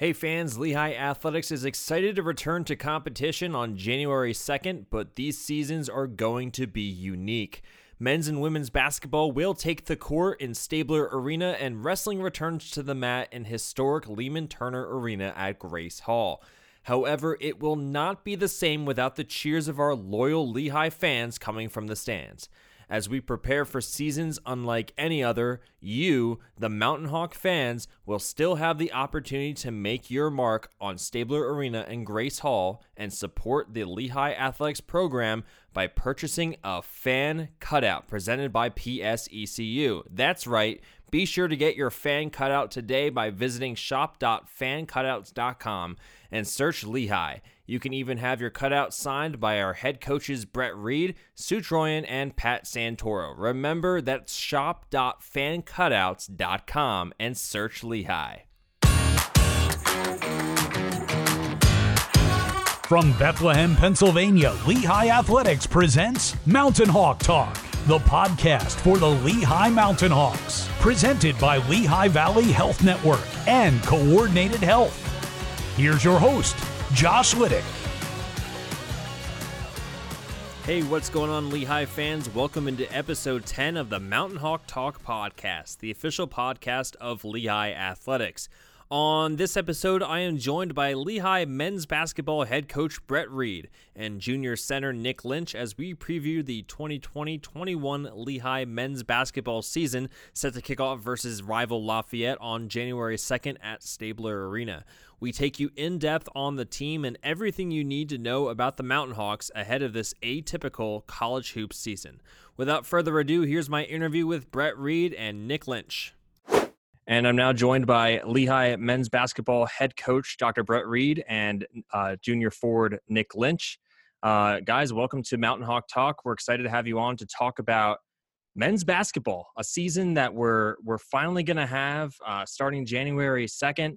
Hey fans, Lehigh Athletics is excited to return to competition on January 2nd, but these seasons are going to be unique. Men's and women's basketball will take the court in Stabler Arena, and wrestling returns to the mat in historic Leeman Turner Arena at Grace Hall. However, it will not be the same without the cheers of our loyal Lehigh fans coming from the stands. As we prepare for seasons unlike any other, you, the Mountain Hawk fans, will still have the opportunity to make your mark on Stabler Arena and Grace Hall and support the Lehigh Athletics program by purchasing a fan cutout presented by PSECU. That's right. Be sure to get your fan cutout today by visiting shop.fancutouts.com and search Lehigh. You can even have your cutout signed by our head coaches Brett Reed, Sue Troyan, and Pat Santoro. Remember that's shop.fancutouts.com and search Lehigh. From Bethlehem, Pennsylvania, Lehigh Athletics presents Mountain Hawk Talk, the podcast for the Lehigh Mountain Hawks, presented by Lehigh Valley Health Network and Coordinated Health. Here's your host, Josh Liddick. Hey, what's going on, Lehigh fans? Welcome into episode 10 of the Mountain Hawk Talk podcast, the official podcast of Lehigh Athletics. On this episode, I am joined by Lehigh men's basketball head coach Brett Reed and junior center Nick Lynch as we preview the 2020 21 Lehigh men's basketball season set to kick off versus rival Lafayette on January 2nd at Stabler Arena. We take you in depth on the team and everything you need to know about the Mountain Hawks ahead of this atypical college hoops season. Without further ado, here's my interview with Brett Reed and Nick Lynch. And I'm now joined by Lehigh men's basketball head coach, Dr. Brett Reed, and uh, junior forward, Nick Lynch. Uh, guys, welcome to Mountain Hawk Talk. We're excited to have you on to talk about men's basketball, a season that we're, we're finally going to have uh, starting January 2nd.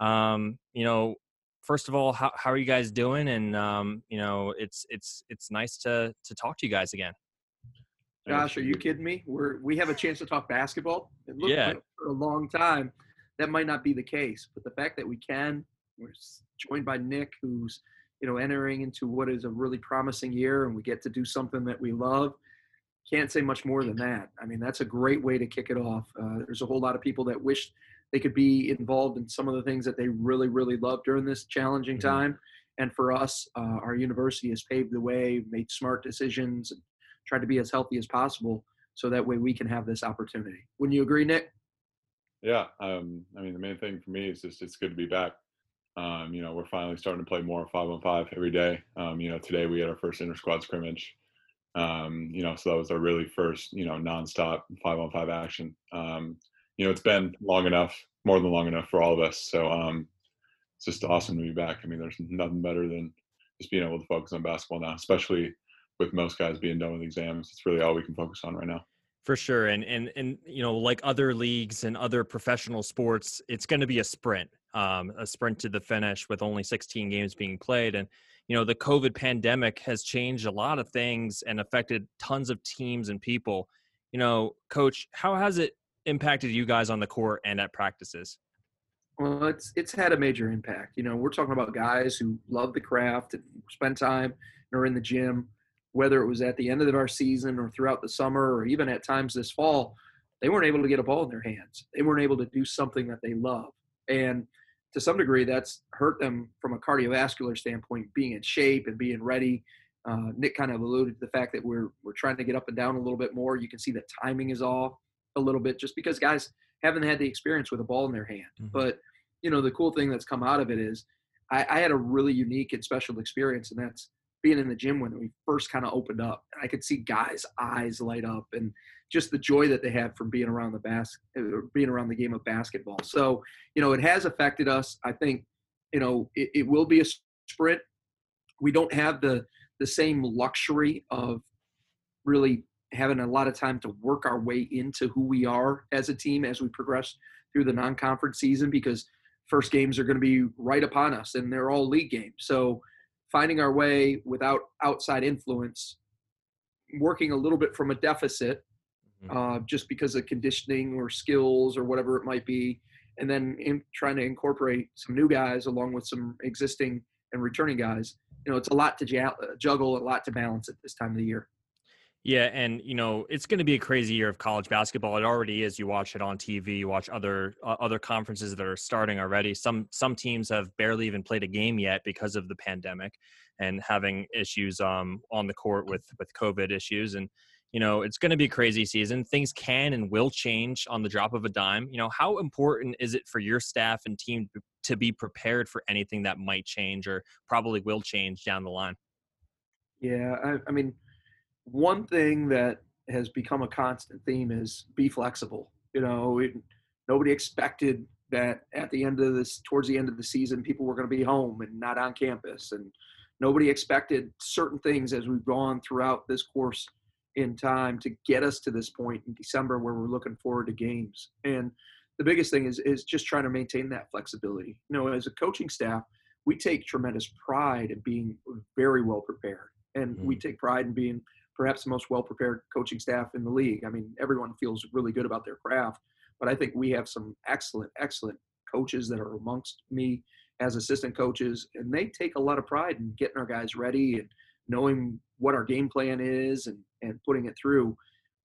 Um, you know, first of all, how, how are you guys doing? And, um, you know, it's, it's, it's nice to, to talk to you guys again. Gosh, are you kidding me? We're we have a chance to talk basketball. It looked Yeah. like for a long time that might not be the case, but the fact that we can, we're joined by Nick, who's you know entering into what is a really promising year, and we get to do something that we love. Can't say much more than that. I mean, that's a great way to kick it off. Uh, there's a whole lot of people that wish they could be involved in some of the things that they really, really love during this challenging Mhm. time. And for us, uh, our university has paved the way, made smart decisions, tried to be as healthy as possible so that way we can have this opportunity. Wouldn't you agree, Nick? Yeah, um, I mean the main thing for me is just it's good to be back. Um, you know, we're finally starting to play more five on five every day. Um, you know, today we had our first inter squad scrimmage. Um, you know, so that was our really first, you know, nonstop five on five action. Um, you know, it's been long enough, more than long enough for all of us. So um, it's just awesome to be back. I mean, there's nothing better than just being able to focus on basketball now, especially with most guys being done with exams. It's really all we can focus on right now. For sure, and and and you know, like other leagues and other professional sports, it's going to be a sprint, um, a sprint to the finish with only 16 games being played. And you know, the COVID pandemic has changed a lot of things and affected tons of teams and people. You know, Coach, how has it impacted you guys on the court and at practices? Well, it's it's had a major impact. You know, we're talking about guys who love the craft and spend time and are in the gym, whether it was at the end of our season or throughout the summer or even at times this fall, they weren't able to get a ball in their hands. They weren't able to do something that they love. And to some degree, that's hurt them from a cardiovascular standpoint, being in shape and being ready. Uh, Nick kind of alluded to the fact that we're we're trying to get up and down a little bit more. You can see that timing is off a little bit just because guys haven't had the experience with a ball in their hand. Mhm. But you know, the cool thing that's come out of it is I, I had a really unique and special experience, and that's being in the gym when we first kind of opened up. I could see guys' eyes light up and just the joy that they had from being around the bas- being around the game of basketball. So, you know, it has affected us. I think, you know, it, it will be a sprint. We don't have the the same luxury of really having a lot of time to work our way into who we are as a team as we progress through the non-conference season because first games are going to be right upon us and they're all league games. So finding our way without outside influence, working a little bit from a deficit, Mhm. uh, just because of conditioning or skills or whatever it might be, and then in trying to incorporate some new guys along with some existing and returning guys. You know, it's a lot to juggle, a lot to balance at this time of the year. Yeah, and you know it's going to be a crazy year of college basketball. It already is. You watch it on TV. You watch other uh, other conferences that are starting already. Some some teams have barely even played a game yet because of the pandemic and having issues um, on the court with with COVID issues. And you know it's going to be a crazy season. Things can and will change on the drop of a dime. You know how important is it for your staff and team to be prepared for anything that might change or probably will change down the line? Yeah, I, I mean one thing that has become a constant theme is be flexible. You know, it, nobody expected that at the end of this, towards the end of the season, people were going to be home and not on campus, and nobody expected certain things as we've gone throughout this course in time to get us to this point in December where we're looking forward to games. And the biggest thing is is just trying to maintain that flexibility. You know, as a coaching staff, we take tremendous pride in being very well prepared, and mm-hmm. we take pride in being perhaps the most well prepared coaching staff in the league. I mean, everyone feels really good about their craft, but I think we have some excellent, excellent coaches that are amongst me as assistant coaches, and they take a lot of pride in getting our guys ready and knowing what our game plan is and, and putting it through.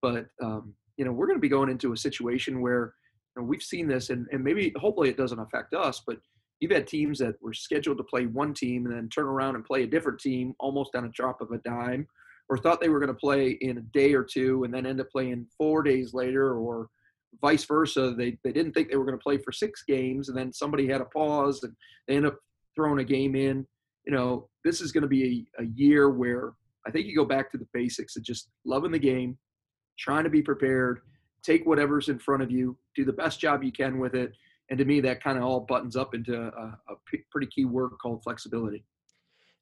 But, um, you know, we're going to be going into a situation where you know, we've seen this, and, and maybe hopefully it doesn't affect us, but you've had teams that were scheduled to play one team and then turn around and play a different team almost on a drop of a dime or thought they were going to play in a day or two and then end up playing four days later or vice versa. They, they didn't think they were going to play for six games and then somebody had a pause and they end up throwing a game in. You know this is going to be a, a year where i think you go back to the basics of just loving the game trying to be prepared take whatever's in front of you do the best job you can with it. And to me that kind of all buttons up into a, a pretty key word called flexibility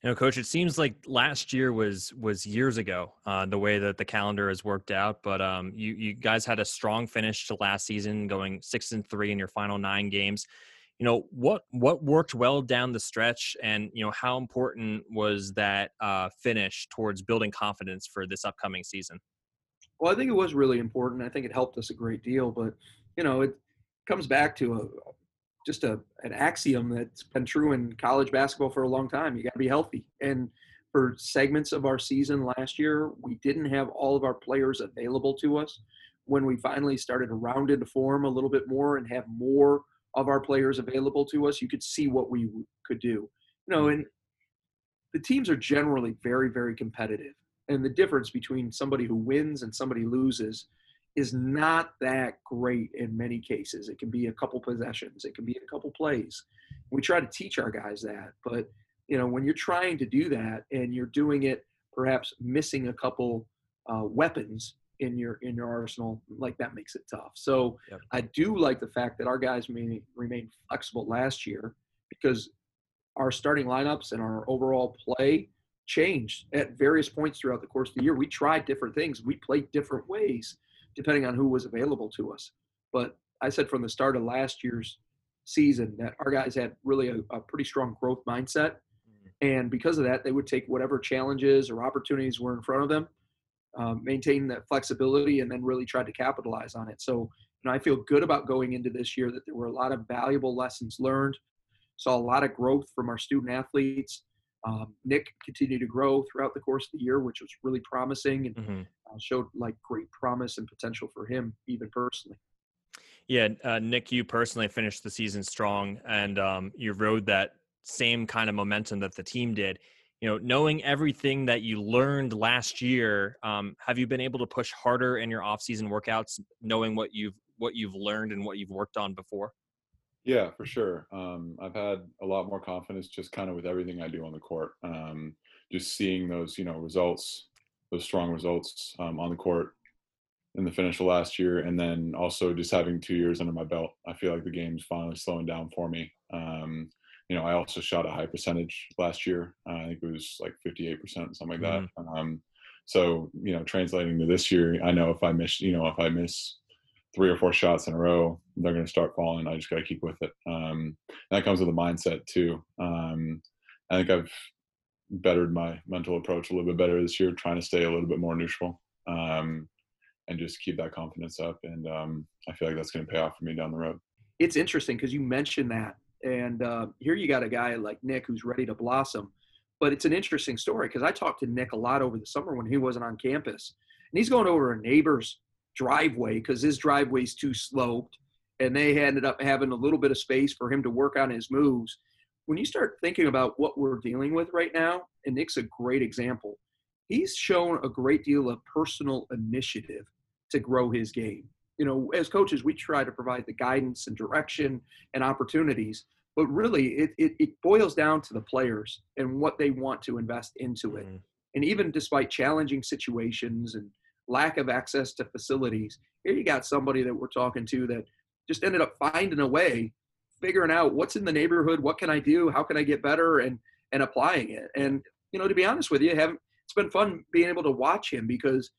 you know, coach, it seems like last year was was years ago. Uh, the way that the calendar has worked out, but um, you you guys had a strong finish to last season, going six and three in your final nine games. You know what what worked well down the stretch, and you know how important was that uh, finish towards building confidence for this upcoming season. Well, I think it was really important. I think it helped us a great deal, but you know it comes back to a, just a an axiom that's been true in college basketball for a long time. You got to be healthy. And for segments of our season last year, we didn't have all of our players available to us. When we finally started to round into form a little bit more and have more of our players available to us, you could see what we could do. You know, and the teams are generally very, very competitive. And the difference between somebody who wins and somebody loses is not that great in many cases. It can be a couple possessions, it can be a couple plays. We try to teach our guys that, but you know when you're trying to do that and you're doing it perhaps missing a couple uh, weapons in your in your arsenal, like that makes it tough. So yep. I do like the fact that our guys may remain flexible last year because our starting lineups and our overall play changed at various points throughout the course of the year. We tried different things. We played different ways depending on who was available to us. But I said from the start of last year's season that our guys had really a, a pretty strong growth mindset. Mm-hmm. And because of that, they would take whatever challenges or opportunities were in front of them, um, maintain that flexibility, and then really try to capitalize on it. So, you know, I feel good about going into this year that there were a lot of valuable lessons learned. Saw a lot of growth from our student athletes. Um, Nick continued to grow throughout the course of the year, which was really promising and mm-hmm. uh, showed like great promise and potential for him, even personally. Yeah, uh, Nick, you personally finished the season strong, and um, you rode that same kind of momentum that the team did. You know, knowing everything that you learned last year, um, have you been able to push harder in your off-season workouts, knowing what you've what you've learned and what you've worked on before? Yeah, for sure. Um, I've had a lot more confidence just kind of with everything I do on the court. Um, just seeing those, you know, results, those strong results um, on the court in the finish of last year, and then also just having two years under my belt. I feel like the game's finally slowing down for me. Um, you know, I also shot a high percentage last year. Uh, I think it was like 58%, something like that. Mm-hmm. Um, so, you know, translating to this year, I know if I miss, you know, if I miss three or four shots in a row, they're going to start falling. I just got to keep with it. Um, that comes with a mindset too. Um, I think I've bettered my mental approach a little bit better this year, trying to stay a little bit more neutral um, and just keep that confidence up. And um, I feel like that's going to pay off for me down the road. it's interesting because you mentioned that, and uh, here you got a guy like Nick who's ready to blossom. But it's an interesting story because I talked to Nick a lot over the summer when he wasn't on campus, and he's going over a neighbor's driveway because his driveway's too sloped, and they ended up having a little bit of space for him to work on his moves. When you start thinking about what we're dealing with right now, and Nick's a great example, he's shown a great deal of personal initiative to grow his game. You know, as coaches, we try to provide the guidance and direction and opportunities, but really it, it, it boils down to the players and what they want to invest into it. Mm. And even despite challenging situations and lack of access to facilities, here you got somebody that we're talking to that just ended up finding a way, figuring out what's in the neighborhood, what can I do, how can I get better, and and applying it. And you know, to be honest with you, haven't it's been fun being able to watch him because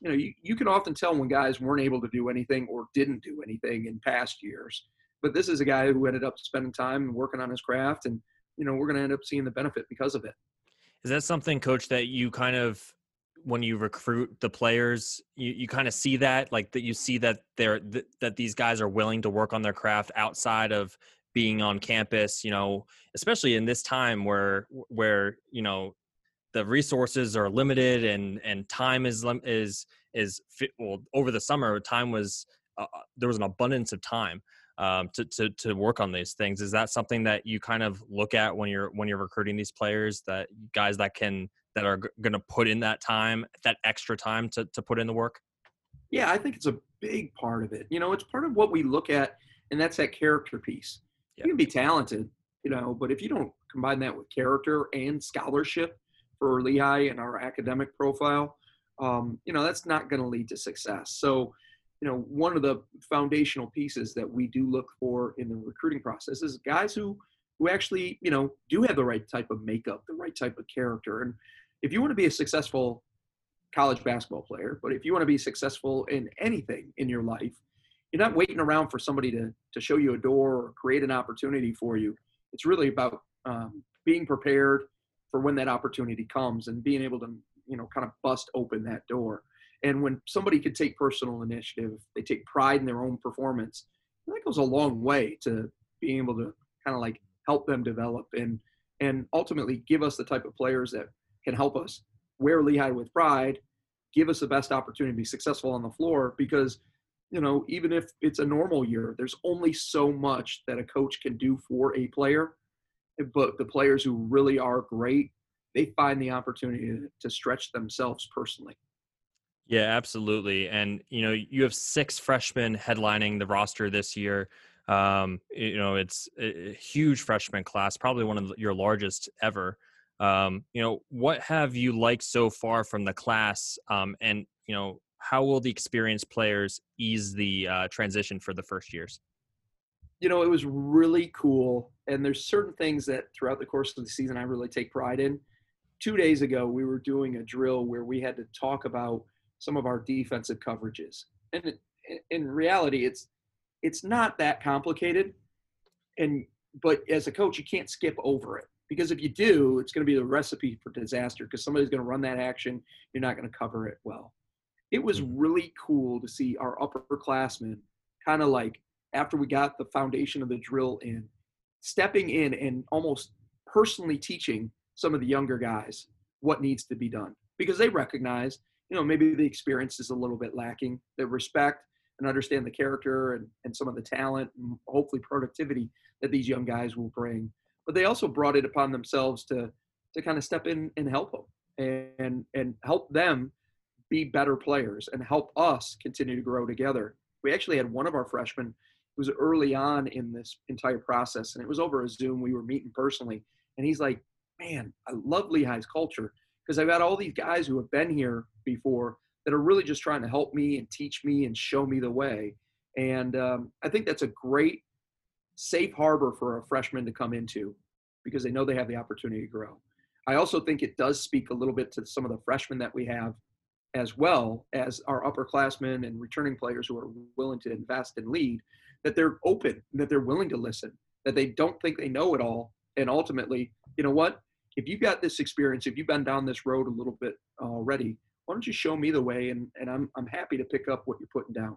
you know you, you can often tell when guys weren't able to do anything or didn't do anything in past years. But this is a guy who ended up spending time and working on his craft and you know we're going to end up seeing the benefit because of it. Is that something coach that you kind of when you recruit the players you, you kind of see that like that you see that they're th- that these guys are willing to work on their craft outside of being on campus you know especially in this time where where you know the resources are limited and and time is is is well over the summer time was uh, uh, there was an abundance of time um, to, to to work on these things. Is that something that you kind of look at when you're when you're recruiting these players that guys that can that are g- going to put in that time that extra time to, to put in the work yeah i think it's a big part of it you know it's part of what we look at and that's that character piece you can be talented you know but if you don't combine that with character and scholarship for Lehigh and our academic profile, um, you know, that's not going to lead to success. So, you know, one of the foundational pieces that we do look for in the recruiting process is guys who who actually, you know, do have the right type of makeup, the right type of character. And if you want to be a successful college basketball player, but if you want to be successful in anything in your life, you're not waiting around for somebody to to show you a door or create an opportunity for you. It's really about um, being prepared for when that opportunity comes and being able to you know kind of bust open that door and when somebody can take personal initiative they take pride in their own performance that goes a long way to being able to kind of like help them develop and and ultimately give us the type of players that can help us wear lehigh with pride give us the best opportunity to be successful on the floor because you know even if it's a normal year there's only so much that a coach can do for a player but the players who really are great, they find the opportunity to stretch themselves personally. Yeah, absolutely. And you know, you have six freshmen headlining the roster this year. Um, you know, it's a huge freshman class, probably one of your largest ever. Um, you know, what have you liked so far from the class? Um, and you know, how will the experienced players ease the uh, transition for the first years? you know, it was really cool. And there's certain things that throughout the course of the season I really take pride in. Two days ago, we were doing a drill where we had to talk about some of our defensive coverages. And it, in reality, it's it's not that complicated. And but as a coach, you can't skip over it because if you do, it's going to be the recipe for disaster because somebody's going to run that action. You're not going to cover it well. It was mm. really cool to see our upperclassmen kind of like after we got the foundation of the drill in, stepping in and almost personally teaching some of the younger guys what needs to be done because they recognize, you know, maybe the experience is a little bit lacking, the respect and understand the character and, and some of the talent and hopefully productivity that these young guys will bring. But they also brought it upon themselves to to kind of step in and help them and and help them be better players and help us continue to grow together. We actually had one of our freshmen who was early on in this entire process, and it was over a Zoom. We were meeting personally, and he's like, "Man, I love Lehigh's culture because I've got all these guys who have been here before that are really just trying to help me and teach me and show me the way." And um, I think that's a great safe harbor for a freshman to come into because they know they have the opportunity to grow. I also think it does speak a little bit to some of the freshmen that we have as well as our upperclassmen and returning players who are willing to invest and lead that they're open, that they're willing to listen, that they don't think they know it all. And ultimately, you know what? If you've got this experience, if you've been down this road a little bit already, why don't you show me the way? And, and I'm, I'm happy to pick up what you're putting down.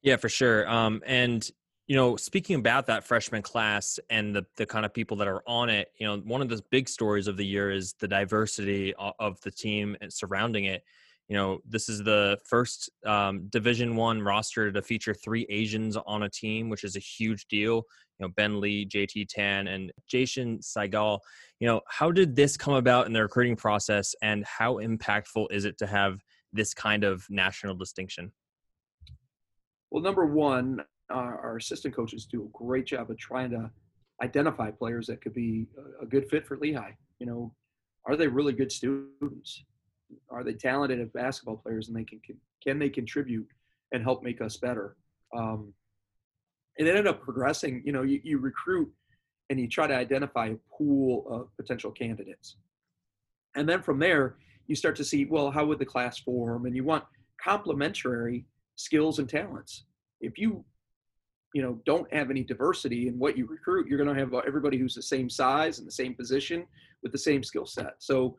Yeah, for sure. Um, and you know, speaking about that freshman class and the the kind of people that are on it, you know, one of the big stories of the year is the diversity of the team and surrounding it. You know, this is the first um, Division One roster to feature three Asians on a team, which is a huge deal. You know, Ben Lee, JT Tan, and Jason Saigal. You know, how did this come about in the recruiting process, and how impactful is it to have this kind of national distinction? Well, number one, our, our assistant coaches do a great job of trying to identify players that could be a, a good fit for Lehigh. You know, are they really good students? Are they talented as basketball players, and they can can they contribute and help make us better? Um, it ended up progressing. You know, you, you recruit and you try to identify a pool of potential candidates, and then from there you start to see well how would the class form, and you want complementary skills and talents. If you you know don't have any diversity in what you recruit. You're going to have everybody who's the same size and the same position with the same skill set. So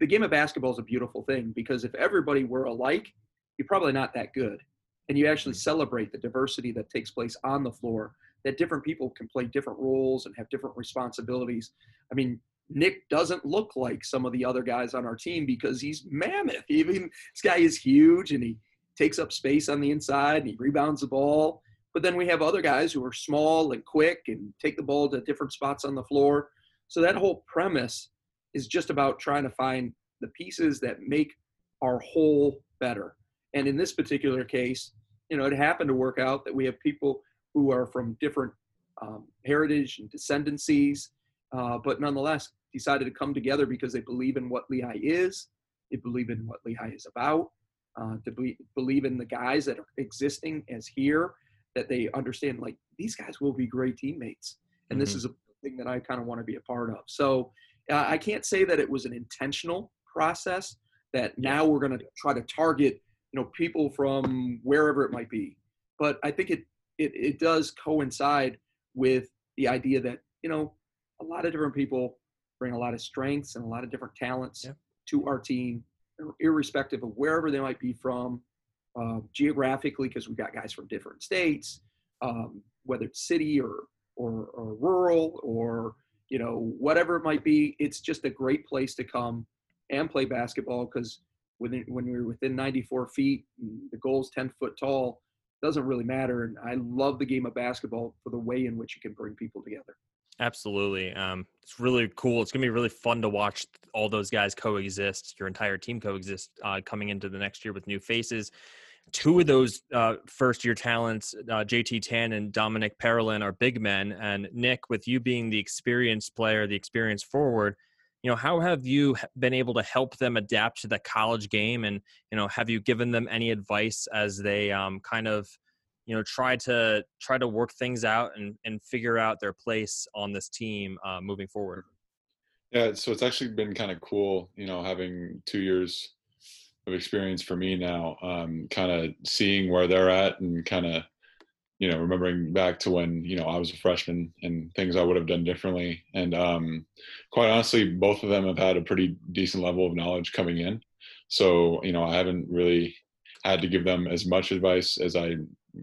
the game of basketball is a beautiful thing because if everybody were alike you're probably not that good. And you actually mm. celebrate the diversity that takes place on the floor that different people can play different roles and have different responsibilities. I mean nick doesn't look like some of the other guys on our team because he's mammoth. Even this guy is huge and he takes up space on the inside and he rebounds the ball but then we have other guys who are small and quick and take the ball to different spots on the floor. So that whole premise is just about trying to find the pieces that make our whole better. And in this particular case, you know, it happened to work out that we have people who are from different um, heritage and descendancies, uh, but nonetheless decided to come together because they believe in what Lehigh is, they believe in what Lehigh is about, uh, to be, believe in the guys that are existing as here, that they understand like these guys will be great teammates and mm-hmm. this is a thing that i kind of want to be a part of so uh, i can't say that it was an intentional process that now we're going to try to target you know people from wherever it might be but i think it it, it does coincide with the idea that you know a lot of different people bring a lot of strengths and a lot of different talents yeah. to our team irrespective of wherever they might be from uh, geographically because we've got guys from different states, um, whether it's city or, or, or rural or you know whatever it might be. It's just a great place to come and play basketball because when when you're within 94 feet, the goal's 10 foot tall, doesn't really matter. And I love the game of basketball for the way in which you can bring people together. Absolutely. Um, it's really cool. It's going to be really fun to watch all those guys coexist, your entire team coexist uh, coming into the next year with new faces. Two of those uh, first year talents, uh, JT Tan and Dominic Parolin, are big men. And Nick, with you being the experienced player, the experienced forward, you know, how have you been able to help them adapt to the college game? And, you know, have you given them any advice as they um, kind of – you know try to try to work things out and and figure out their place on this team uh, moving forward. Yeah so it's actually been kind of cool you know having two years of experience for me now um, kind of seeing where they're at and kind of you know remembering back to when you know i was a freshman and things i would have done differently. And um, quite honestly both of them have had a pretty decent level of knowledge coming in. So you know i haven't really had to give them as much advice as i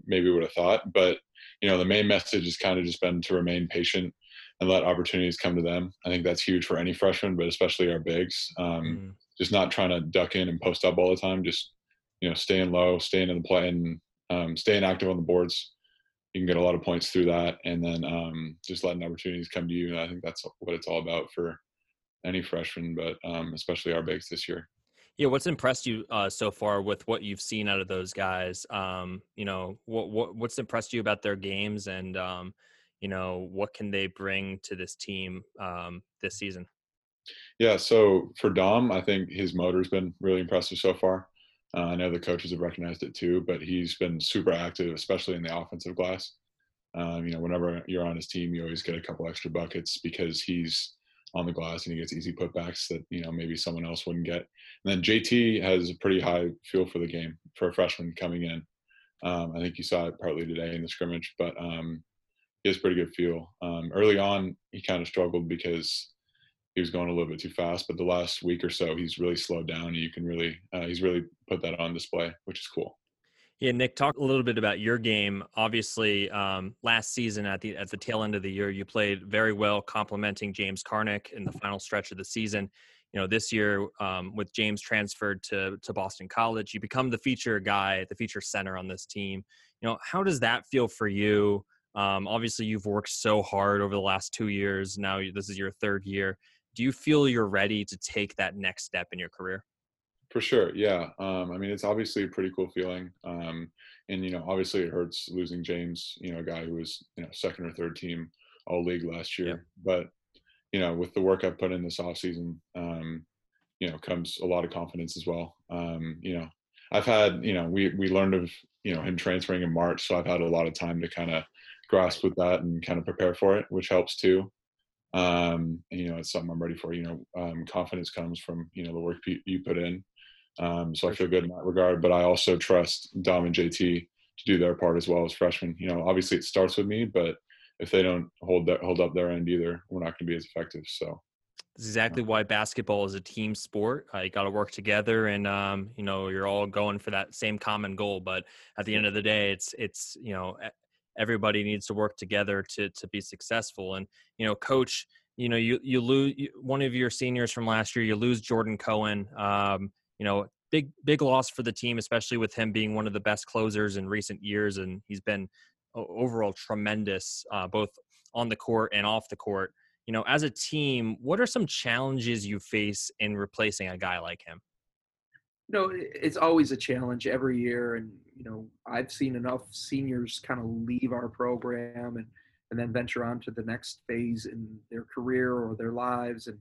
maybe would have thought. But you know, the main message has kind of just been to remain patient and let opportunities come to them. I think that's huge for any freshman, but especially our bigs. Um, mm Just not trying to duck in and post up all the time. Just you know, staying low, staying in the play, and um, staying active on the boards. You can get a lot of points through that, and then um, just letting opportunities come to you. And I think that's what it's all about for any freshman, but um, especially our bigs this year. Yeah, what's impressed you uh, so far with what you've seen out of those guys? Um, you know, what, what what's impressed you about their games, and um, you know, what can they bring to this team um, this season? Yeah, so for Dom, I think his motor's been really impressive so far. Uh, I know the coaches have recognized it too, but he's been super active, especially in the offensive glass. Um, you know, whenever you're on his team, you always get a couple extra buckets because he's on the glass and he gets easy putbacks that you know maybe someone else wouldn't get. And then JT has a pretty high feel for the game for a freshman coming in. Um, I think you saw it partly today in the scrimmage, but um, he has pretty good feel. Um, early on, he kind of struggled because he was going a little bit too fast, but the last week or so, he's really slowed down. And you can really, uh, he's really put that on display, which is cool. Yeah, Nick, talk a little bit about your game. Obviously, um, last season at the at the tail end of the year, you played very well, complimenting James Karnik in the final stretch of the season. You know, this year um, with James transferred to to Boston College, you become the feature guy, the feature center on this team. You know, how does that feel for you? Um, obviously, you've worked so hard over the last two years. Now this is your third year. Do you feel you're ready to take that next step in your career? For sure, yeah. Um, I mean, it's obviously a pretty cool feeling, um, and you know, obviously it hurts losing James, you know, a guy who was you know second or third team All League last year. But you know, with the work I've put in this off season, um, you know, comes a lot of confidence as well. Um, you know, I've had, you know, we we learned of you know him transferring in March, so I've had a lot of time to kind of grasp with that and kind of prepare for it, which helps too. Um, and, you know, it's something I'm ready for. You know, um, confidence comes from you know the work you put in. Um, so I feel good in that regard. But I also trust Dom and JT to do their part as well as freshmen. You know, obviously it starts with me, but if they don't hold that hold up their end either, we're not going to be as effective. So that's exactly why basketball is a team sport. Uh, you got to work together, and um, you know you're all going for that same common goal. But at the end of the day, it's it's you know everybody needs to work together to to be successful. And you know, coach, you know you you lose one of your seniors from last year. You lose Jordan Cohen. Um, you know, big big loss for the team, especially with him being one of the best closers in recent years, and he's been overall tremendous uh, both on the court and off the court. You know, as a team, what are some challenges you face in replacing a guy like him? You know, it's always a challenge every year, and you know, I've seen enough seniors kind of leave our program and and then venture on to the next phase in their career or their lives, and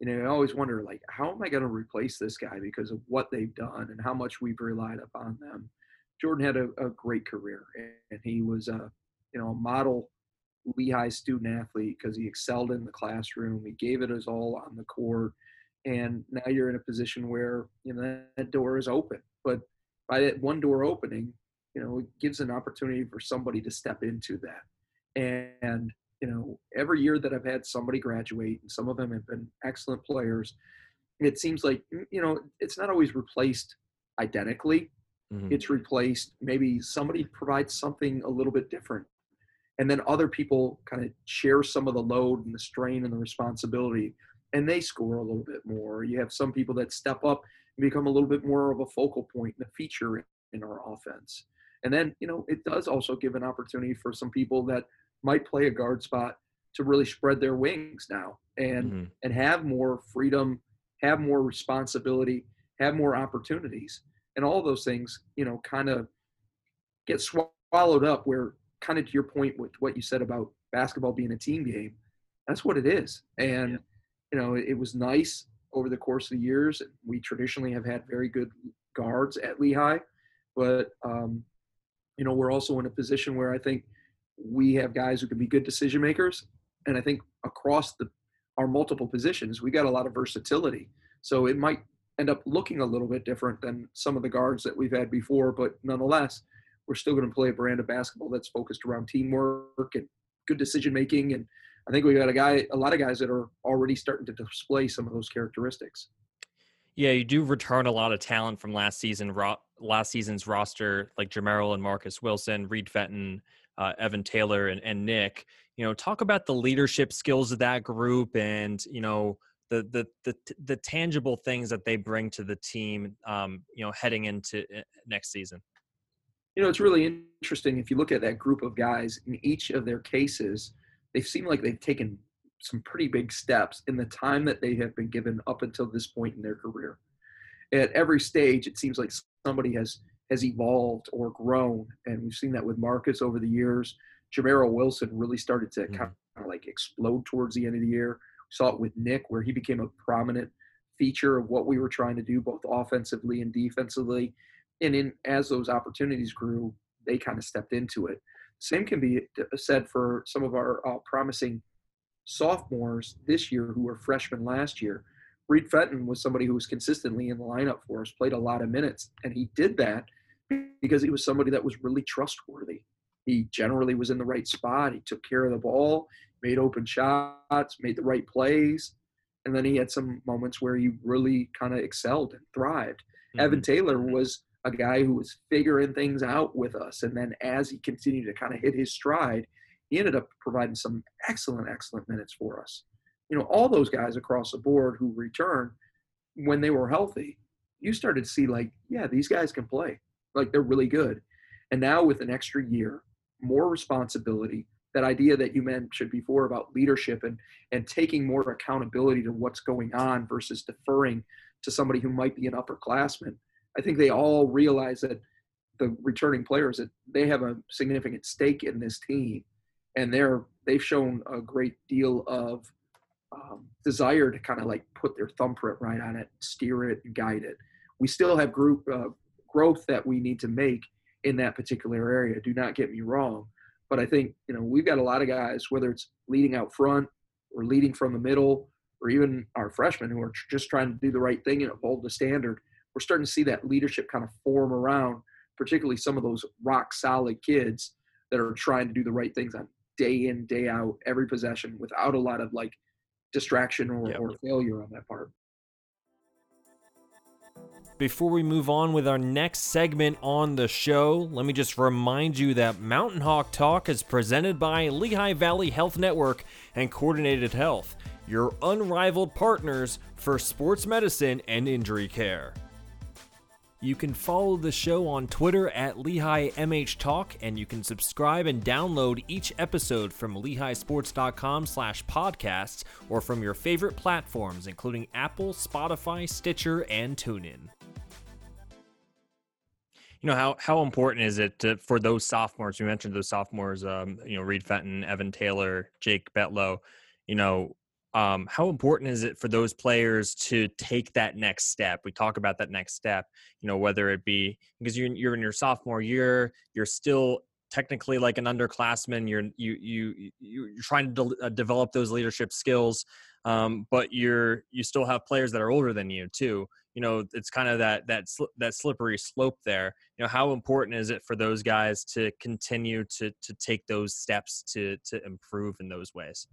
you know, I always wonder like, how am I going to replace this guy because of what they've done and how much we've relied upon them. Jordan had a, a great career, and he was a, you know, a model Lehigh student athlete because he excelled in the classroom. He gave it his all on the court, and now you're in a position where you know that, that door is open. But by that one door opening, you know, it gives an opportunity for somebody to step into that. And you know, every year that I've had somebody graduate, and some of them have been excellent players, it seems like, you know, it's not always replaced identically. Mm-hmm. It's replaced, maybe somebody provides something a little bit different. And then other people kind of share some of the load and the strain and the responsibility, and they score a little bit more. You have some people that step up and become a little bit more of a focal point and a feature in our offense. And then, you know, it does also give an opportunity for some people that might play a guard spot to really spread their wings now and mm-hmm. and have more freedom, have more responsibility, have more opportunities, and all those things, you know, kind of get swallowed up. Where kind of to your point with what you said about basketball being a team game, that's what it is. And yeah. you know, it, it was nice over the course of the years. We traditionally have had very good guards at Lehigh, but um, you know, we're also in a position where I think we have guys who can be good decision makers. And I think across the our multiple positions, we got a lot of versatility. So it might end up looking a little bit different than some of the guards that we've had before, but nonetheless, we're still going to play a brand of basketball that's focused around teamwork and good decision making. And I think we've got a guy, a lot of guys that are already starting to display some of those characteristics. Yeah, you do return a lot of talent from last season, last season's roster, like Jeameril and Marques Wilson, Reed Fenton, uh, Evan Taylor and, and Nick. You know, talk about the leadership skills of that group and you know the the the, the tangible things that they bring to the team. Um, you know, heading into eh, next season. You know, it's really interesting if you look at that group of guys. In each of their cases, they seem like they've taken some pretty big steps in the time that they have been given up until this point in their career. At every stage, it seems like somebody has has evolved or grown. And we've seen that with Marques over the years. Jeameril Wilson really started to mm-hmm. kind of like explode towards the end of the year. We saw it with Nick, where he became a prominent feature of what we were trying to do, both offensively and defensively. And in as those opportunities grew, they kind of stepped into it. Same can be said for some of our uh, promising sophomores this year who were freshmen last year. Reed Fenton was somebody who was consistently in the lineup for us, played a lot of minutes, and he did that because he was somebody that was really trustworthy. He generally was in the right spot. He took care of the ball, made open shots, made the right plays. And then he had some moments where he really kind of excelled and thrived. Mm-hmm. Evan Taylor was a guy who was figuring things out with us. And then as he continued to kind of hit his stride, he ended up providing some excellent, excellent minutes for us. You know, all those guys across the board who returned when they were healthy, you started to see like, yeah, these guys can play. Like they're really good. And now with an extra year, more responsibility, that idea that you mentioned before about leadership and and taking more accountability to what's going on versus deferring to somebody who might be an upperclassman. I think they all realize that the returning players that they have a significant stake in this team, and they're they've shown a great deal of um, desire to kind of like put their thumbprint right on it, steer it, guide it. We still have group uh, growth that we need to make in that particular area. Do not get me wrong, but I think you know we've got a lot of guys, whether it's leading out front or leading from the middle, or even our freshmen who are just trying to do the right thing and uphold the standard. We're starting to see that leadership kind of form around, particularly some of those rock solid kids that are trying to do the right things on day in day out every possession without a lot of like distraction or, yep. or failure on that part. Before we move on with our next segment on the show, let me just remind you that Mountain Hawk Talk is presented by Lehigh Valley Health Network and Coordinated Health, your unrivaled partners for sports medicine and injury care. You can follow the show on Twitter at Lehigh MH Talk, and you can subscribe and download each episode from LehighSports.com slash podcasts or from your favorite platforms, including Apple, Spotify, Stitcher, and TuneIn you know how how important is it to, for those sophomores? You mentioned those sophomores, um, you know, Reed Fenton, Evan Taylor, Jake Betlow. You know, um, how important is it for those players to take that next step? We talk about that next step. You know, whether it be because you're you're in your sophomore year, you're still technically like an underclassman. You're you you you're trying to de- uh, develop those leadership skills, um, but you're you still have players that are older than you too you know it's kind of that that that slippery slope there. You know how important is it for those guys to continue to to take those steps to to improve in those ways?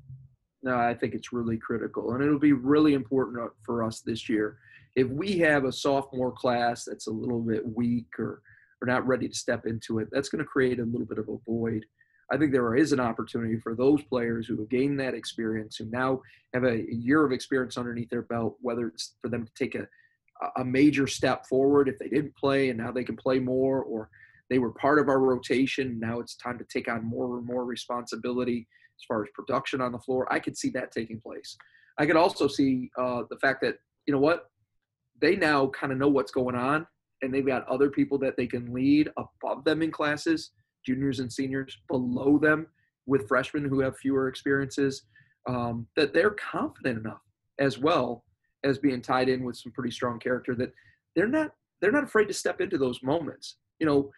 No i think it's really critical and it'll be really important uh, for us this year. If we have a sophomore class that's a little bit weak or or not ready to step into it that's going to create a little bit of a void. I think there is an opportunity for those players who have gained that experience, who now have a year of experience underneath their belt, whether it's for them to take a, a major step forward if they didn't play and now they can play more or they were part of our rotation. Now it's time to take on more and more responsibility as far as production on the floor. I could see that taking place. I could also see uh, the fact that you know what? They now kind of know what's going on and they've got other people that they can lead above them in classes juniors and seniors below them with freshmen who have fewer experiences um, that they're confident enough as well as being tied in with some pretty strong character that they're not they're not afraid to step into those moments. You know,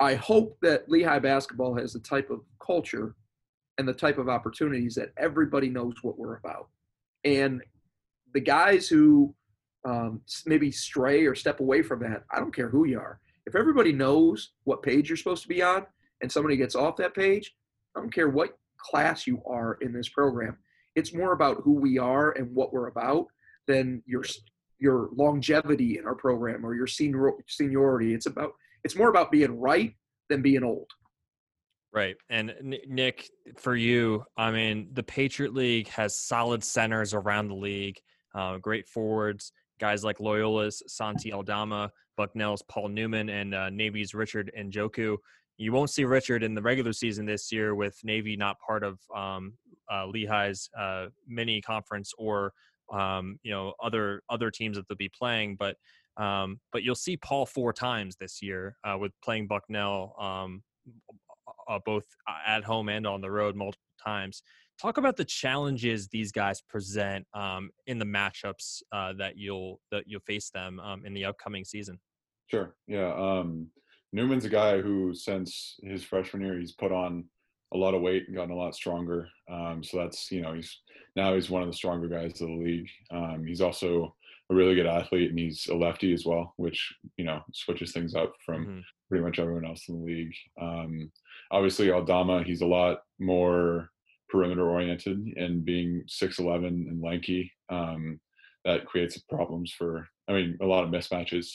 I hope that Lehigh basketball has the type of culture and the type of opportunities that everybody knows what we're about. And the guys who um, maybe stray or step away from that, I don't care who you are. If everybody knows what page you're supposed to be on and somebody gets off that page, I don't care what class you are in this program. It's more about who we are and what we're about than your your longevity in our program or your senior seniority. It's about it's more about being right than being old. Right. And Nick, for you, I mean, the Patriot League has solid centers around the league, uh, great forwards, guys like Loyola's Santi Aldama, Bucknell's Paul Newman, and uh, Navy's Richard Njoku. You won't see Richard in the regular season this year with Navy not part of um, uh, Lehigh's uh, mini conference or um, you know other other teams that they'll be playing, but um, but you'll see Paul four times this year uh, with playing Bucknell um, uh, both at home and on the road multiple times. Talk about the challenges these guys present um, in the matchups uh, that you'll that you'll face them um, in the upcoming season. Sure. Yeah. Um, Newman's a guy who, since his freshman year, he's put on a lot of weight and gotten a lot stronger. Um, so that's you know he's now he's one of the stronger guys of the league. Um, he's also a really good athlete and he's a lefty as well, which you know switches things up from mm-hmm. pretty much everyone else in the league. Um, obviously, Aldama he's a lot more perimeter oriented and being 6'11 and lanky um, that creates problems for I mean a lot of mismatches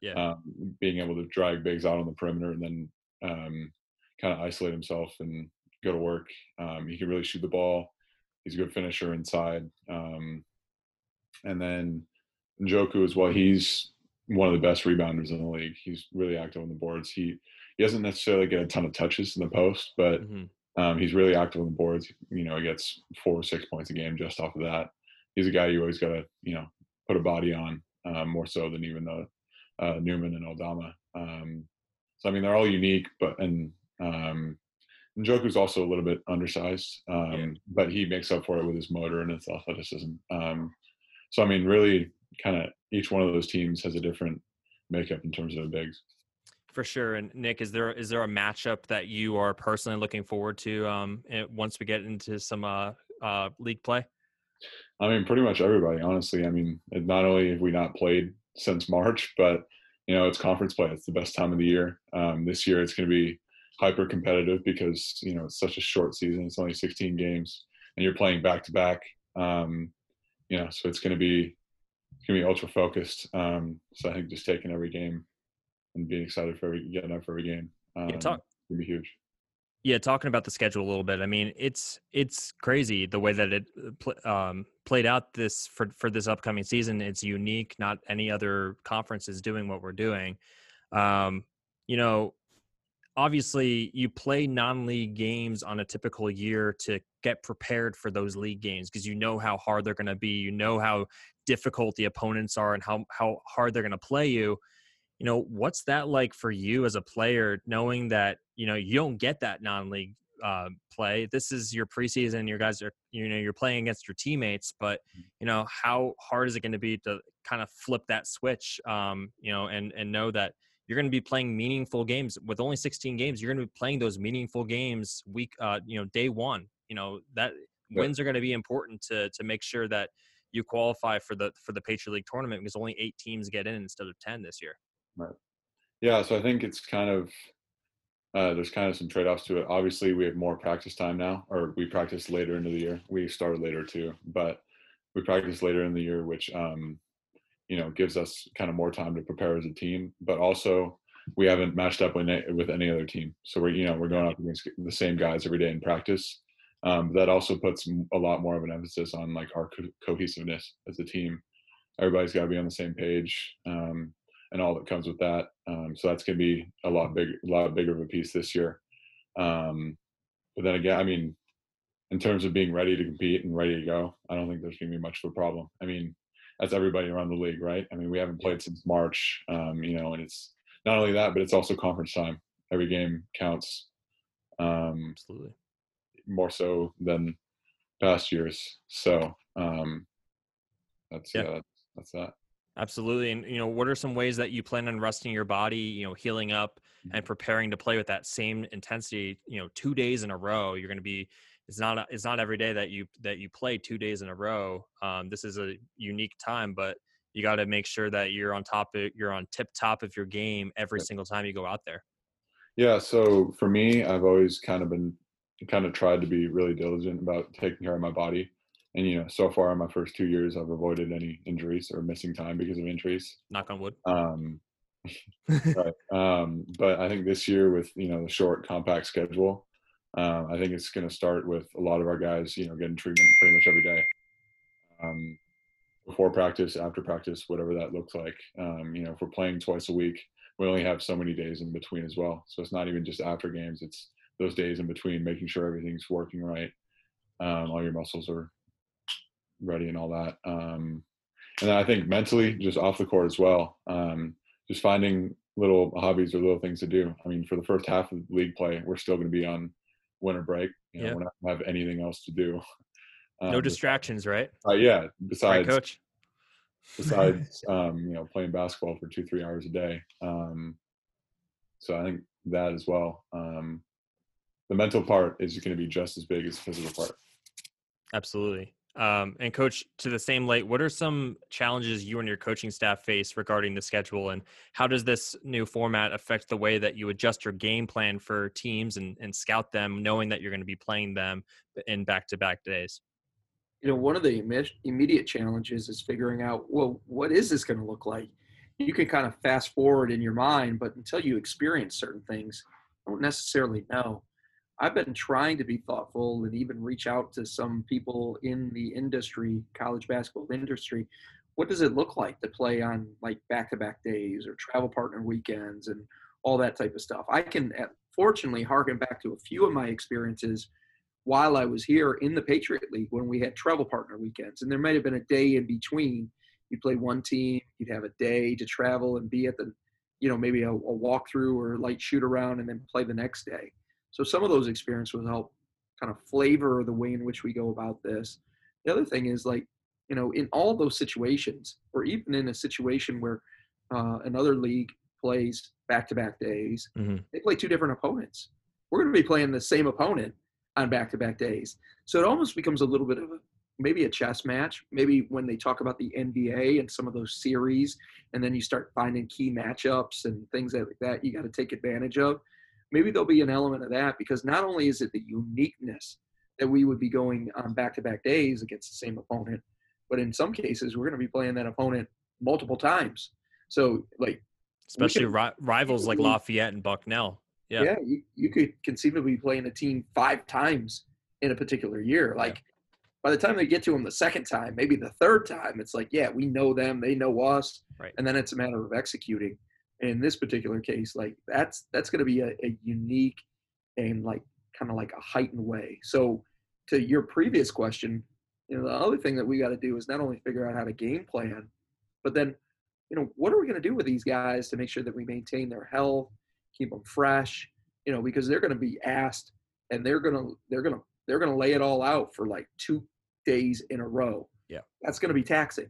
Yeah. Um, being able to drag bigs out on the perimeter and then um, kind of isolate himself and go to work. Um, he can really shoot the ball. He's a good finisher inside. Um, and then Njoku as well. He's one of the best rebounders in the league. He's really active on the boards. He he doesn't necessarily get a ton of touches in the post, but Mhm. um, he's really active on the boards. You know, he gets four or six points a game just off of that. He's a guy you always got to you know put a body on uh, more so than even the uh, Newman and Aldama. Um, so I mean, they're all unique, but and um, Njoku's also a little bit undersized, um, Yeah. but he makes up for it with his motor and his athleticism. Um, so I mean, really, kind of each one of those teams has a different makeup in terms of their bigs. For sure. And Nick, is there is there a matchup that you are personally looking forward to um, eh, once we get into some uh, uh, league play? I mean, pretty much everybody, honestly. I mean, not only have we not played since March, but you know, it's conference play. It's the best time of the year. Um, this year, it's going to be hyper competitive because you know it's such a short season. It's only 16 games, and you're playing back to back. Um, You know, so it's going to be it's going to be ultra focused. Um, so I think just taking every game and being excited for every getting up for every game. Um, Yeah, talk, gonna be huge. Yeah, talking about the schedule a little bit. I mean, it's it's crazy the way that it uh, pl- um, played out this for for this upcoming season. It's unique. Not any other conference is doing what we're doing. Um, you know, obviously, you play non-league games on a typical year to get prepared for those league games because you know how hard they're going to be. You know how difficult the opponents are and how how hard they're going to play you you know what's that like for you as a player knowing that you know you don't get that non-league uh, play this is your preseason your guys are you know you're playing against your teammates but you know how hard is it going to be to kind of flip that switch um, you know and and know that you're going to be playing meaningful games with only 16 games you're going to be playing those meaningful games week uh, you know day one you know that Yeah. wins are going to be important to to make sure that you qualify for the for the Patriot League tournament because only eight teams get in instead of ten this year. right Yeah, so I think it's kind of uh, there's kind of some trade-offs to it. Obviously, we have more practice time now, or we practice later into the year. We started later too, but we practice later in the year, which um, you know gives us kind of more time to prepare as a team. But also, we haven't matched up with any, with any other team, so we're you know we're going up against the same guys every day in practice. Um, that also puts a lot more of an emphasis on like our co- cohesiveness as a team. Everybody's got to be on the same page. Um, and all that comes with that. Um, so that's going to be a lot big, a lot bigger of a piece this year. Um, but then again, I mean, in terms of being ready to compete and ready to go, I don't think there's going to be much of a problem. I mean, that's everybody around the league, right? I mean, we haven't played since March, um, you know, and it's not only that, but it's also conference time. Every game counts um, Absolutely. more so than past years. So um, that's Yeah. yeah, that's, that's that. Absolutely. And you know, what are some ways that you plan on resting your body, you know, healing up and preparing to play with that same intensity, you know, two days in a row? You're going to be it's not a- it's not every day that you that you play two days in a row. Um, this is a unique time, but you got to make sure that you're on top of you're on tip top of your game every Yep. single time you go out there. Yeah, so for me, I've always kind of been kind of tried to be really diligent about taking care of my body. And you know, so far in my first two years, I've avoided any injuries or missing time because of injuries. Knock on wood. Um, right. Um, but I think this year, with you know the short, compact schedule, um, I think it's going to start with a lot of our guys, you know, getting treatment pretty much every day. Um, before practice, after practice, whatever that looks like. Um, you know, if we're playing twice a week, we only have so many days in between as well. So it's not even just after games; it's those days in between, making sure everything's working right, um, all your muscles are ready, and all that. Um, and then I think mentally, just off the court as well, um, just finding little hobbies or little things to do. I mean, for the first half of league play, we're still going to be on winter break. You know, Yeah. we're not going to have anything else to do. No Um, distractions, right? uh, yeah, Right, besides coach. besides um, you know playing basketball for two three hours a day. Um, so I think that as well. Um, the mental part is going to be just as big as the physical part. Absolutely. Um, and coach, to the same light, what are some challenges you and your coaching staff face regarding the schedule, and how does this new format affect the way that you adjust your game plan for teams and, and scout them, knowing that you're going to be playing them in back-to-back days? you know, one of the imme- immediate challenges is figuring out, well, what is this going to look like? you can kind of fast forward in your mind, but until you experience certain things, don't necessarily know. I've been trying to be thoughtful and even reach out to some people in the industry, college basketball industry. What does it look like to play on like back to back days or travel partner weekends and all that type of stuff? I can fortunately harken back to a few of my experiences while I was here in the Patriot League when we had travel partner weekends. And there might have been a day in between. You'd play one team, you'd have a day to travel and be at the, you know, maybe a, a walkthrough or a light shoot around and then play the next day. So some of those experiences will help kind of flavor the way in which we go about this. The other thing is like, you know, in all those situations, or even in a situation where uh, another league plays back-to-back days, mm-hmm. they play two different opponents. We're going to be playing the same opponent on back-to-back days, so it almost becomes a little bit of a maybe a chess match. Maybe when they talk about the NBA and some of those series, and then you start finding key matchups and things like that, you got to take advantage of maybe there'll be an element of that because not only is it the uniqueness that we would be going on back-to-back days against the same opponent, but in some cases we're going to be playing that opponent multiple times. So like, especially ri- rivals like Lafayette and Bucknell. Yeah, yeah, you, you could conceivably be playing a team five times in a particular year. Like. By the time they get to them the second time, maybe the third time, it's like, yeah, we know them, they know us, right. and then it's a matter of executing in this particular case like that's that's going to be a, a unique and like kind of like a heightened way. So to your previous question you know the other thing that we got to do is not only figure out how to game plan but then you know what are we going to do with these guys to make sure that we maintain their health keep them fresh you know because they're going to be asked and they're going to they're going to they're going to lay it all out for like two days in a row. Yeah. That's going to be taxing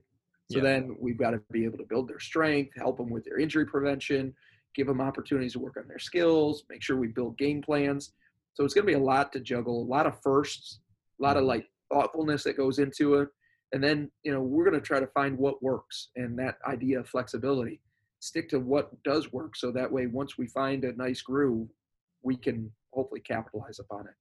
so yeah. then we've got to be able to build their strength, help them with their injury prevention, give them opportunities to work on their skills, make sure we build game plans. So it's going to be a lot to juggle, a lot of firsts, a lot of like thoughtfulness that goes into it. And then, you know, we're going to try to find what works and that idea of flexibility. Stick to what does work so that way once we find a nice groove, we can hopefully capitalize upon it.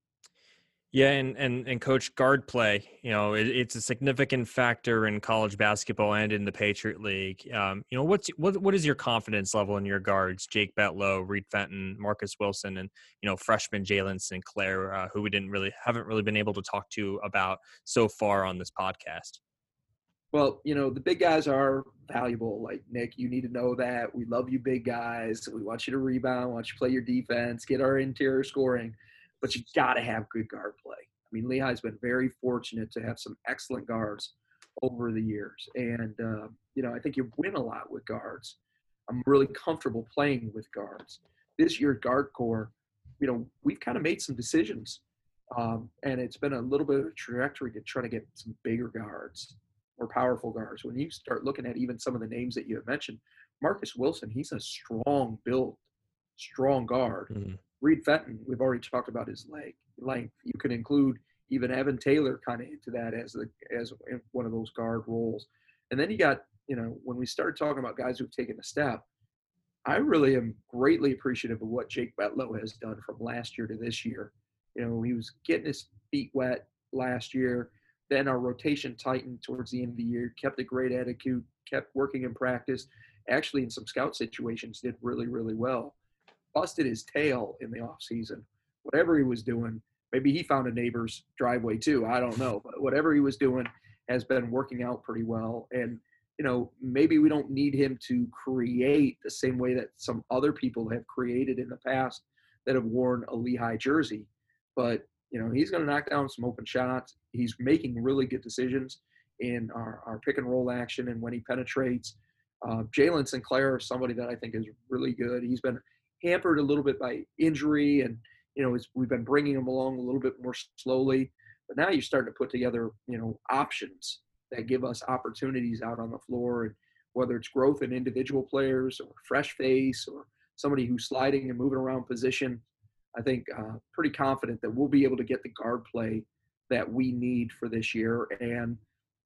Yeah, and and and coach guard play, you know, it, it's a significant factor in college basketball and in the Patriot League. Um, you know, what's what what is your confidence level in your guards? Jake Betlow, Reed Fenton, Marques Wilson, and you know, freshman Jalen Sinclair, uh, who we didn't really haven't really been able to talk to about so far on this podcast. Well, you know, the big guys are valuable. Like Nick, you need to know that we love you, big guys. We want you to rebound, want you to play your defense, get our interior scoring but you got to have good guard play. I mean, Lehigh's been very fortunate to have some excellent guards over the years, and uh, you know, I think you win a lot with guards. I'm really comfortable playing with guards. This year, guard core, you know, we've kind of made some decisions, um, and it's been a little bit of a trajectory to try to get some bigger guards, more powerful guards. When you start looking at even some of the names that you have mentioned, Marques Wilson, he's a strong build, strong guard. Mm-hmm. Reed Fenton, we've already talked about his leg length. You can include even Evan Taylor kind of into that as the as one of those guard roles. And then you got, you know, when we started talking about guys who've taken a step, I really am greatly appreciative of what Jake Betlow has done from last year to this year. You know, he was getting his feet wet last year. Then our rotation tightened towards the end of the year, kept a great attitude, kept working in practice. Actually, in some scout situations, did really, really well busted his tail in the off season. Whatever he was doing, maybe he found a neighbor's driveway too. I don't know, but whatever he was doing has been working out pretty well. And you know, maybe we don't need him to create the same way that some other people have created in the past that have worn a Lehigh jersey. But you know, he's going to knock down some open shots. He's making really good decisions in our, our pick and roll action and when he penetrates. Uh, Jalen Sinclair is somebody that I think is really good. He's been hampered a little bit by injury, and you know we've been bringing him along a little bit more slowly. But now you're starting to put together you know options that give us opportunities out on the floor, and whether it's growth in individual players or fresh face or somebody who's sliding and moving around position. I think uh, pretty confident that we'll be able to get the guard play that we need for this year. And,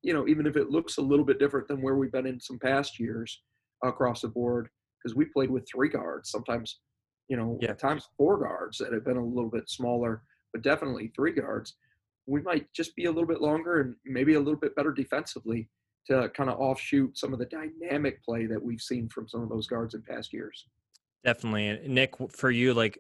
you know, even if it looks a little bit different than where we've been in some past years across the board, because we played with three guards, sometimes you know, yeah. at times four guards that have been a little bit smaller, but definitely three guards. We might just be a little bit longer and maybe a little bit better defensively to kind of offshoot some of the dynamic play that we've seen from some of those guards in past years. Definitely, Nick. For you, like,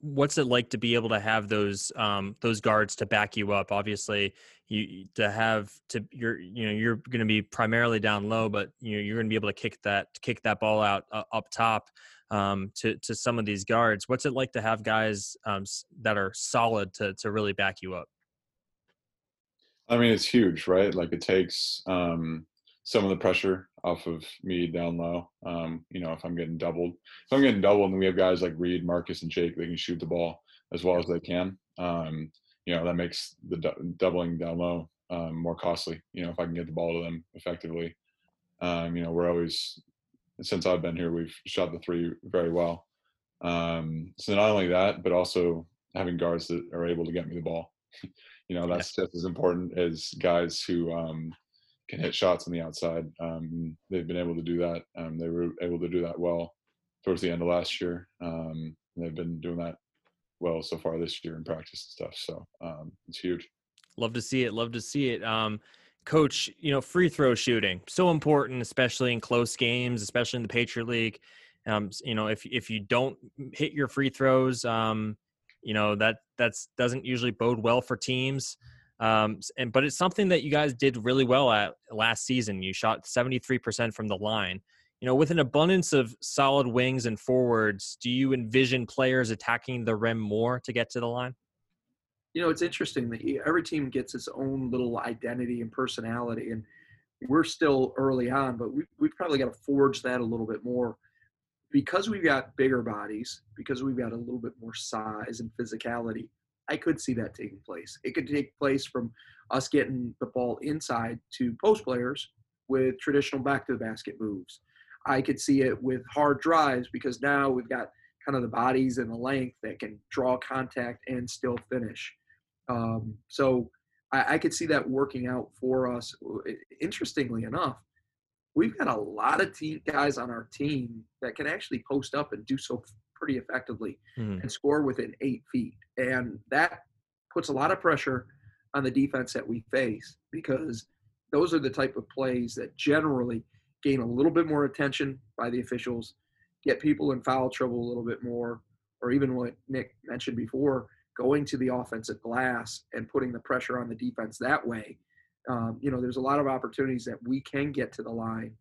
what's it like to be able to have those um, those guards to back you up? Obviously, you to have to you're you know you're going to be primarily down low, but you know you're going to be able to kick that kick that ball out uh, up top um, to to some of these guards. What's it like to have guys um, that are solid to to really back you up? I mean, it's huge, right? Like it takes um, some of the pressure off of me down low. Um, you know, if I'm getting doubled, if I'm getting doubled, and we have guys like Reed, Marques, and Jake, they can shoot the ball as well as they can. Um, you know, that makes the du- doubling down low um, more costly. You know, if I can get the ball to them effectively. Um, you know, we're always since I've been here, we've shot the three very well. Um, so not only that, but also having guards that are able to get me the ball. you know, that's yeah. just as important as guys who um, can hit shots on the outside. Um, they've been able to do that. Um, they were able to do that well towards the end of last year. Um, they've been doing that well so far this year in practice and stuff. So um, it's huge. Love to see it. Love to see it. Coach, you know, free throw shooting so important, especially in close games, especially in the Patriot League. Um, you know, if if you don't hit your free throws, um, you know that that's doesn't usually bode well for teams. Um, and but it's something that you guys did really well at last season. You shot 73% from the line. You know, with an abundance of solid wings and forwards, do you envision players attacking the rim more to get to the line? You know, it's interesting that every team gets its own little identity and personality, and we're still early on, but we, we've probably got to forge that a little bit more because we've got bigger bodies, because we've got a little bit more size and physicality. I could see that taking place. It could take place from us getting the ball inside to post players with traditional back to the basket moves. I could see it with hard drives because now we've got kind of the bodies and the length that can draw contact and still finish. Um, so I, I, could see that working out for us. Interestingly enough, we've got a lot of team guys on our team that can actually post up and do so pretty effectively mm-hmm. and score within eight feet. And that puts a lot of pressure on the defense that we face because those are the type of plays that generally gain a little bit more attention by the officials, get people in foul trouble a little bit more, or even what Nick mentioned before, going to the offensive glass and putting the pressure on the defense that way. Um, you know, there's a lot of opportunities that we can get to the line,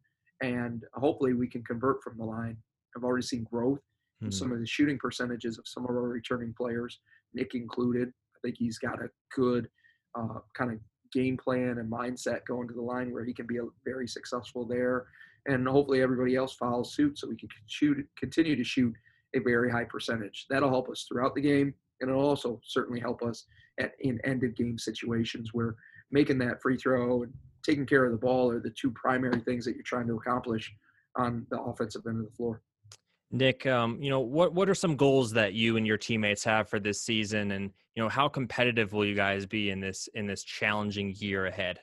and hopefully we can convert from the line. I've already seen growth in some hmm. of the shooting percentages of some of our returning players, Nick included. I think he's got a good uh, kind of game plan and mindset going to the line where he can be a, very successful there. And hopefully everybody else follows suit so we can shoot, continue to shoot a very high percentage. That'll help us throughout the game and it'll also certainly help us at in end of game situations where making that free throw and taking care of the ball are the two primary things that you're trying to accomplish on the offensive end of the floor. Nick, um, you know what what are some goals that you and your teammates have for this season, and you know how competitive will you guys be in this in this challenging year ahead?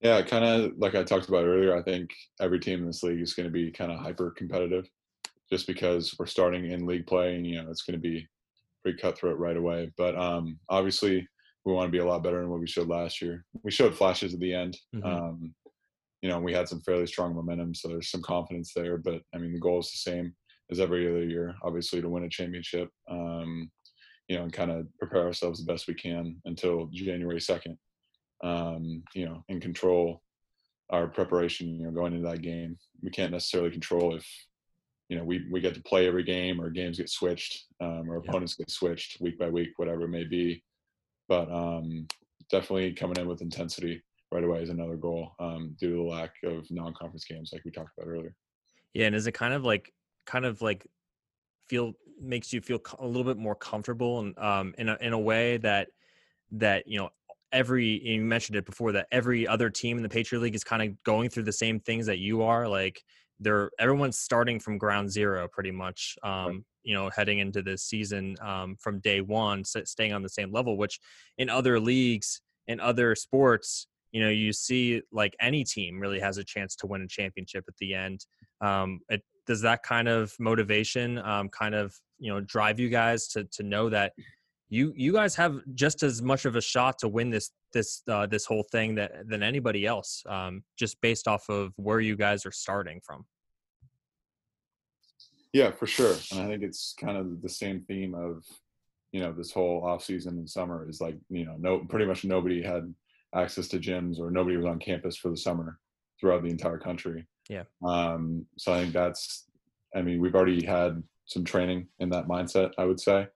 Yeah, kind of like I talked about earlier. I think every team in this league is going to be kind of hyper competitive, just because we're starting in league play, and you know it's going to be pretty cutthroat right away. But um, obviously, we want to be a lot better than what we showed last year. We showed flashes at the end. Mm-hmm. Um, you know, we had some fairly strong momentum, so there's some confidence there. But I mean, the goal is the same as every other year, obviously, to win a championship. Um, you know, and kind of prepare ourselves the best we can until January 2nd. Um, you know, and control our preparation. You know, going into that game, we can't necessarily control if you know we we get to play every game or games get switched um, or opponents yeah. get switched week by week whatever it may be but um, definitely coming in with intensity right away is another goal um, due to the lack of non-conference games like we talked about earlier yeah and is it kind of like kind of like feel makes you feel a little bit more comfortable and um, in a, in a way that that you know every you mentioned it before that every other team in the Patriot League is kind of going through the same things that you are like they're everyone's starting from ground zero pretty much um, right. you know heading into this season um, from day one staying on the same level which in other leagues in other sports you know you see like any team really has a chance to win a championship at the end um, it, does that kind of motivation um, kind of you know drive you guys to to know that you you guys have just as much of a shot to win this this uh, this whole thing that than anybody else, um, just based off of where you guys are starting from. Yeah, for sure. And I think it's kind of the same theme of, you know, this whole off season and summer is like, you know, no pretty much nobody had access to gyms or nobody was on campus for the summer throughout the entire country. Yeah. Um, so I think that's I mean, we've already had some training in that mindset, I would say.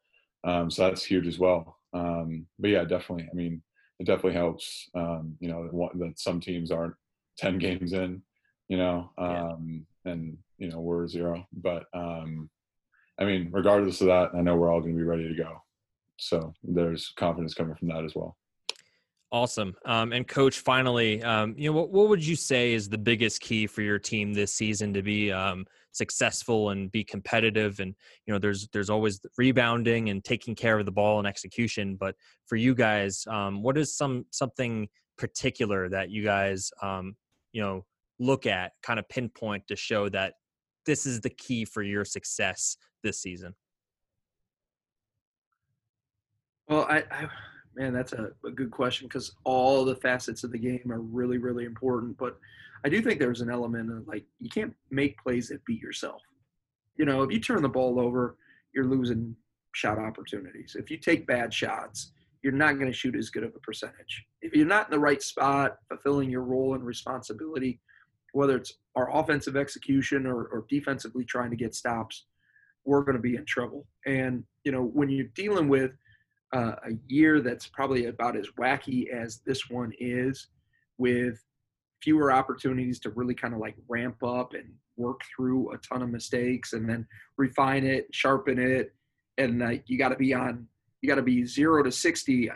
Um, so that's huge as well. Um, but yeah, definitely. I mean, it definitely helps. Um, you know that, that some teams aren't ten games in, you know, um, yeah. and you know we're zero. But um, I mean, regardless of that, I know we're all going to be ready to go. So there's confidence coming from that as well. Awesome. Um, and coach, finally, um, you know, what, what would you say is the biggest key for your team this season to be um, successful and be competitive? And you know, there's there's always rebounding and taking care of the ball and execution. But for you guys, um, what is some something particular that you guys, um, you know, look at, kind of pinpoint to show that this is the key for your success this season? Well, I, I man, that's a, a good question because all the facets of the game are really, really important. But I do think there's an element of like you can't make plays that beat yourself. You know, if you turn the ball over, you're losing shot opportunities. If you take bad shots, you're not going to shoot as good of a percentage. If you're not in the right spot, fulfilling your role and responsibility, whether it's our offensive execution or, or defensively trying to get stops, we're going to be in trouble. And, you know, when you're dealing with uh, a year that's probably about as wacky as this one is, with fewer opportunities to really kind of like ramp up and work through a ton of mistakes and then refine it, sharpen it, and like you got to be on, you got to be zero to sixty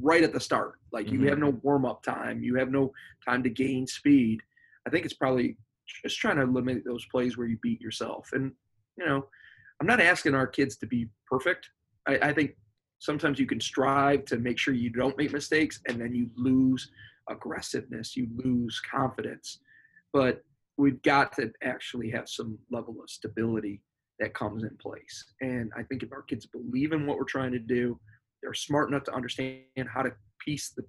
right at the start. Like you mm-hmm. have no warm up time, you have no time to gain speed. I think it's probably just trying to limit those plays where you beat yourself. And you know, I'm not asking our kids to be perfect. I, I think sometimes you can strive to make sure you don't make mistakes and then you lose aggressiveness you lose confidence. But we've got to actually have some level of stability that comes in place. And i think if our kids believe in what we're trying to do they're smart enough to understand how to piece the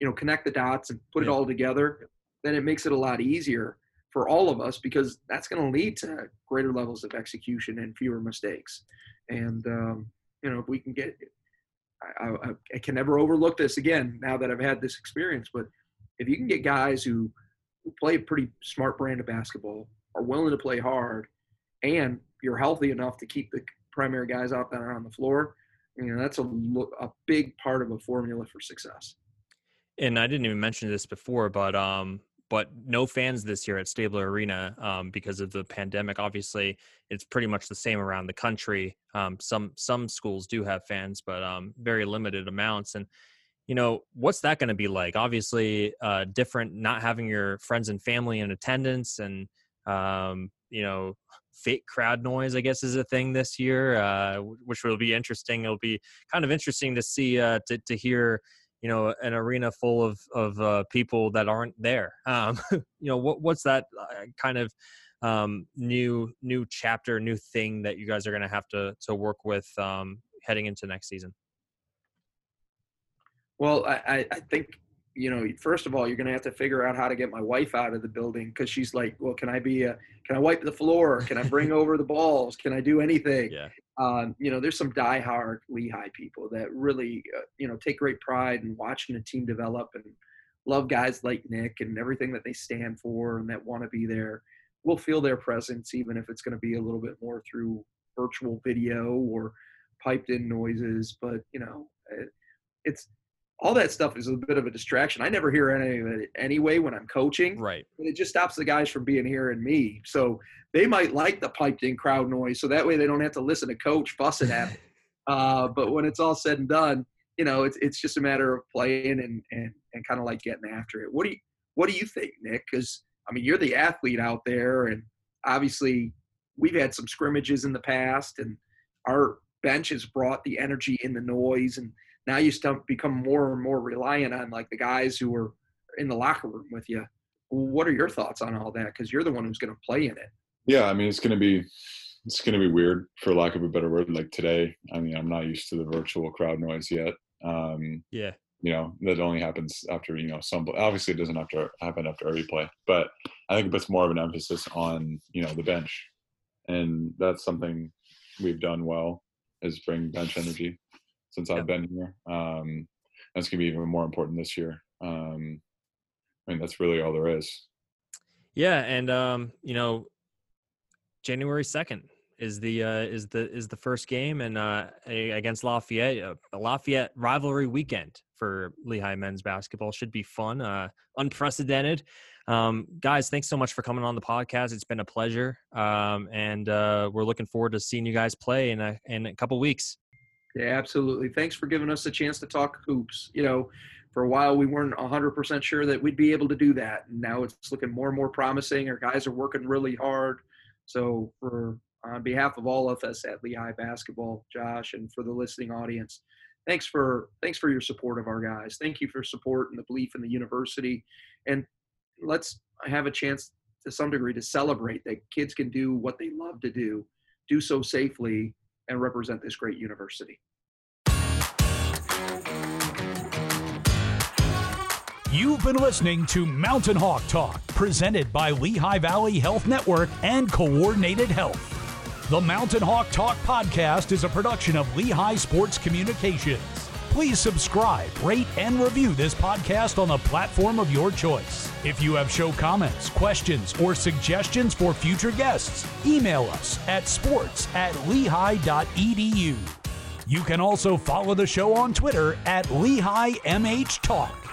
you know connect the dots and put yeah. it all together then it makes it a lot easier for all of us because that's going to lead to greater levels of execution and fewer mistakes. And um, you know if we can get I, I, I, can never overlook this again now that I've had this experience. But if you can get guys who, who play a pretty smart brand of basketball, are willing to play hard, and you're healthy enough to keep the primary guys out there on the floor, you know that's a, a big part of a formula for success. And I didn't even mention this before, but um, but no fans this year at Stabler Arena um, because of the pandemic. Obviously, it's pretty much the same around the country. Um, some some schools do have fans, but um, very limited amounts. And you know, what's that going to be like? Obviously, uh, different. Not having your friends and family in attendance, and um, you know, fake crowd noise. I guess is a thing this year, uh, which will be interesting. It'll be kind of interesting to see uh, to to hear you know an arena full of of uh, people that aren't there um, you know what what's that uh, kind of um, new new chapter new thing that you guys are going to have to to work with um, heading into next season? Well i i think you know first of all you're going to have to figure out how to get my wife out of the building because she's like well can i be a can i wipe the floor? Can i bring over the balls? Can i do anything? Yeah um, you know, there's some diehard Lehigh people that really, uh, you know, take great pride in watching a team develop and love guys like Nick and everything that they stand for and that want to be there. We'll feel their presence, even if it's going to be a little bit more through virtual video or piped in noises. But, you know, it, it's all that stuff is a bit of a distraction. I never hear any of it anyway when I'm coaching. Right. But it just stops the guys from being here and me. So they might like the piped in crowd noise. So that way they don't have to listen to coach fussing at them. uh, but when it's all said and done, you know, it's, it's just a matter of playing and, and, and kind of like getting after it. What do you, what do you think, Nick? Cause I mean, you're the athlete out there and obviously we've had some scrimmages in the past and our bench has brought the energy in the noise and, now you start become more and more reliant on like the guys who are in the locker room with you. What are your thoughts on all that? Because you're the one who's going to play in it. Yeah, I mean it's going to be it's going to be weird for lack of a better word. Like today, I mean, I'm not used to the virtual crowd noise yet. Um, yeah. You know, that only happens after, you know, some, obviously it doesn't have to happen after every play, but I think it puts more of an emphasis on, you know, the bench. And that's something we've done well is bring bench energy since I've been here. Um, that's going to be even more important this year. Um, I mean, that's really all there is. Yeah. And, um, you know, January 2nd is the uh, is the is the first game and uh, against Lafayette, uh, a Lafayette rivalry weekend for Lehigh men's basketball should be fun, uh, unprecedented. Um, guys, thanks so much for coming on the podcast. It's been a pleasure, um, and uh, we're looking forward to seeing you guys play in a in a couple weeks. Yeah, absolutely. Thanks for giving us a chance to talk hoops. You know, for a while we weren't 100% sure that we'd be able to do that, and now it's looking more and more promising. Our guys are working really hard. So for on behalf of all of us at Lehigh Basketball, Josh, and for the listening audience, thanks for thanks for your support of our guys. Thank you for support and the belief in the university, and let's have a chance to some degree to celebrate that kids can do what they love to do, do so safely, and represent this great university. You've been listening to Mountain Hawk Talk, presented by Lehigh Valley Health Network and Coordinated Health. The Mountain Hawk Talk podcast is a production of Lehigh Sports Communications. Please subscribe, rate, and review this podcast on the platform of your choice. If you have show comments, questions, or suggestions for future guests, email us at sports at lehigh.edu. You can also follow the show on Twitter at Lehigh MH Talk.